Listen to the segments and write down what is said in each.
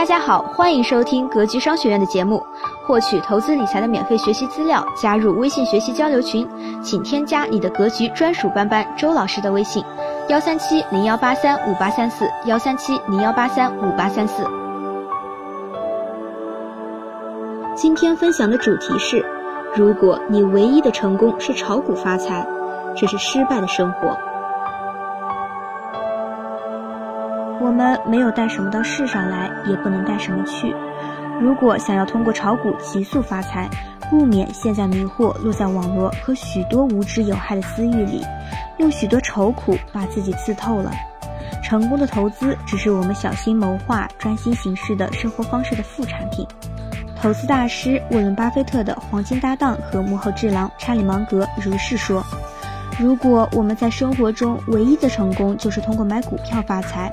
大家好，欢迎收听格局商学院的节目，获取投资理财的免费学习资料，加入微信学习交流群，请添加你的格局专属班班周老师的微信：幺三七零幺八三五八三四，幺三七零幺八三五八三四。今天分享的主题是：如果你唯一的成功是炒股发财，这是失败的生活。我们没有带什么到世上来，也不能带什么去。如果想要通过炒股急速发财，不免陷在迷惑落在网络和许多无知有害的私欲里，用许多愁苦把自己刺透了。成功的投资只是我们小心谋划、专心行事的生活方式的副产品。投资大师沃伦·巴菲特的黄金搭档和幕后智囊查理·芒格如是说。如果我们在生活中唯一的成功就是通过买股票发财，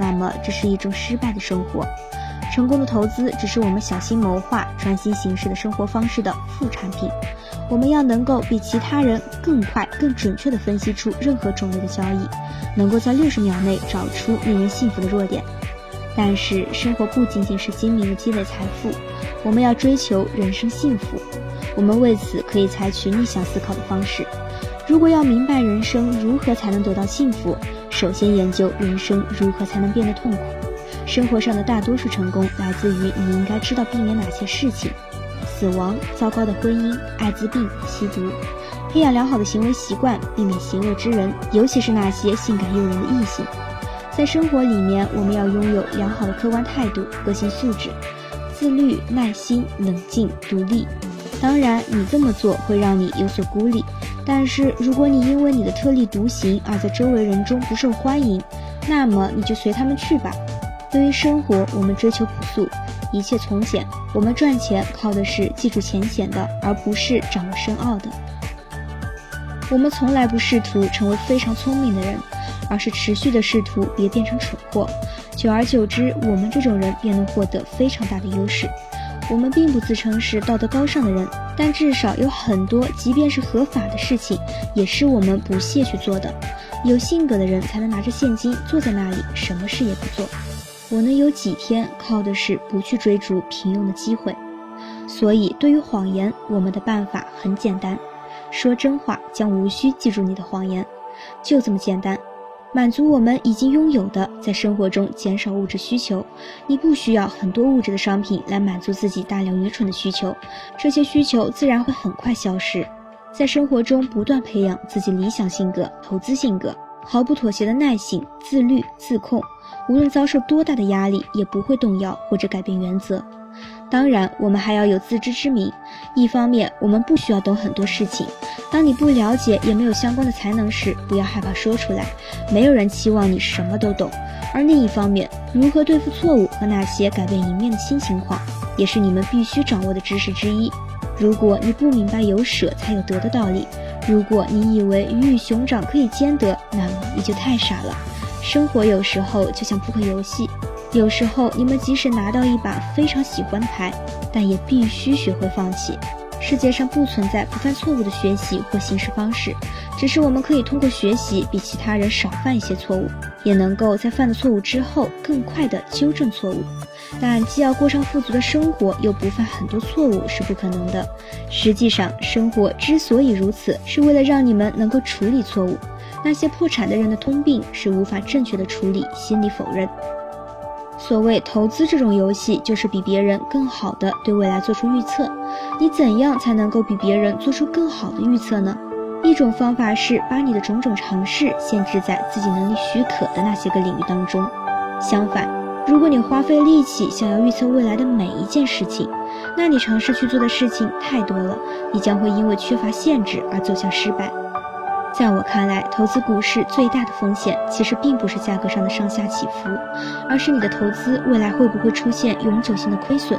那么这是一种失败的生活。成功的投资只是我们小心谋划、专心行事的生活方式的副产品。我们要能够比其他人更快、更准确地分析出任何种类的交易，能够在六十秒内找出令人信服的弱点。但是，生活不仅仅是精明的积累财富，我们要追求人生幸福。我们为此可以采取逆向思考的方式。如果要明白人生如何才能得到幸福，首先研究人生如何才能变得痛苦。生活上的大多数成功来自于你应该知道避免哪些事情：死亡、糟糕的婚姻、艾滋病、吸毒。培养良好的行为习惯，避免邪恶之人，尤其是那些性感诱人的异性。在生活里面，我们要拥有良好的客观态度、个性素质、自律、耐心、冷静、独立。当然，你这么做会让你有所孤立。但是，如果你因为你的特立独行而在周围人中不受欢迎，那么你就随他们去吧。对于生活，我们追求朴素，一切从简。我们赚钱靠的是记住浅显的，而不是掌握深奥的。我们从来不试图成为非常聪明的人，而是持续的试图别变成蠢货。久而久之，我们这种人便能获得非常大的优势。我们并不自称是道德高尚的人，但至少有很多，即便是合法的事情，也是我们不屑去做的。有性格的人才能拿着现金坐在那里，什么事也不做。我能有几天，靠的是不去追逐平庸的机会。所以，对于谎言，我们的办法很简单：说真话，将无需记住你的谎言，就这么简单。满足我们已经拥有的，在生活中减少物质需求。你不需要很多物质的商品来满足自己大量愚蠢的需求，这些需求自然会很快消失。在生活中不断培养自己理想性格、投资性格，毫不妥协的耐性、自律、自控，无论遭受多大的压力，也不会动摇或者改变原则。当然，我们还要有自知之明。一方面，我们不需要懂很多事情。当你不了解也没有相关的才能时，不要害怕说出来。没有人期望你什么都懂。而另一方面，如何对付错误和那些改变一面的新情况，也是你们必须掌握的知识之一。如果你不明白有舍才有得的道理，如果你以为鱼与熊掌可以兼得，那么你就太傻了。生活有时候就像扑克游戏。有时候，你们即使拿到一把非常喜欢的牌，但也必须学会放弃。世界上不存在不犯错误的学习或行事方式，只是我们可以通过学习比其他人少犯一些错误，也能够在犯了错误之后更快地纠正错误。但既要过上富足的生活，又不犯很多错误是不可能的。实际上，生活之所以如此，是为了让你们能够处理错误。那些破产的人的通病是无法正确的处理心理否认。所谓投资这种游戏，就是比别人更好的对未来做出预测。你怎样才能够比别人做出更好的预测呢？一种方法是把你的种种尝试限制在自己能力许可的那些个领域当中。相反，如果你花费力气想要预测未来的每一件事情，那你尝试去做的事情太多了，你将会因为缺乏限制而走向失败。在我看来，投资股市最大的风险其实并不是价格上的上下起伏，而是你的投资未来会不会出现永久性的亏损。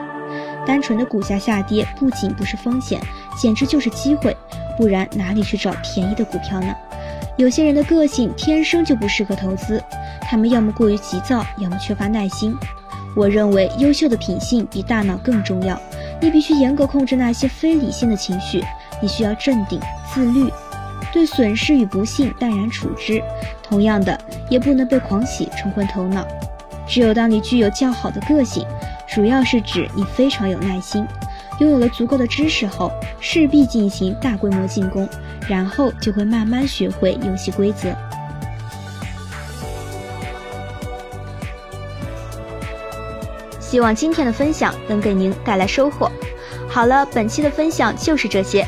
单纯的股价下跌不仅不是风险，简直就是机会。不然哪里去找便宜的股票呢？有些人的个性天生就不适合投资，他们要么过于急躁，要么缺乏耐心。我认为优秀的品性比大脑更重要。你必须严格控制那些非理性的情绪，你需要镇定、自律。对损失与不幸淡然处之，同样的，也不能被狂喜冲昏头脑。只有当你具有较好的个性，主要是指你非常有耐心，拥有了足够的知识后，势必进行大规模进攻，然后就会慢慢学会游戏规则。希望今天的分享能给您带来收获。好了，本期的分享就是这些。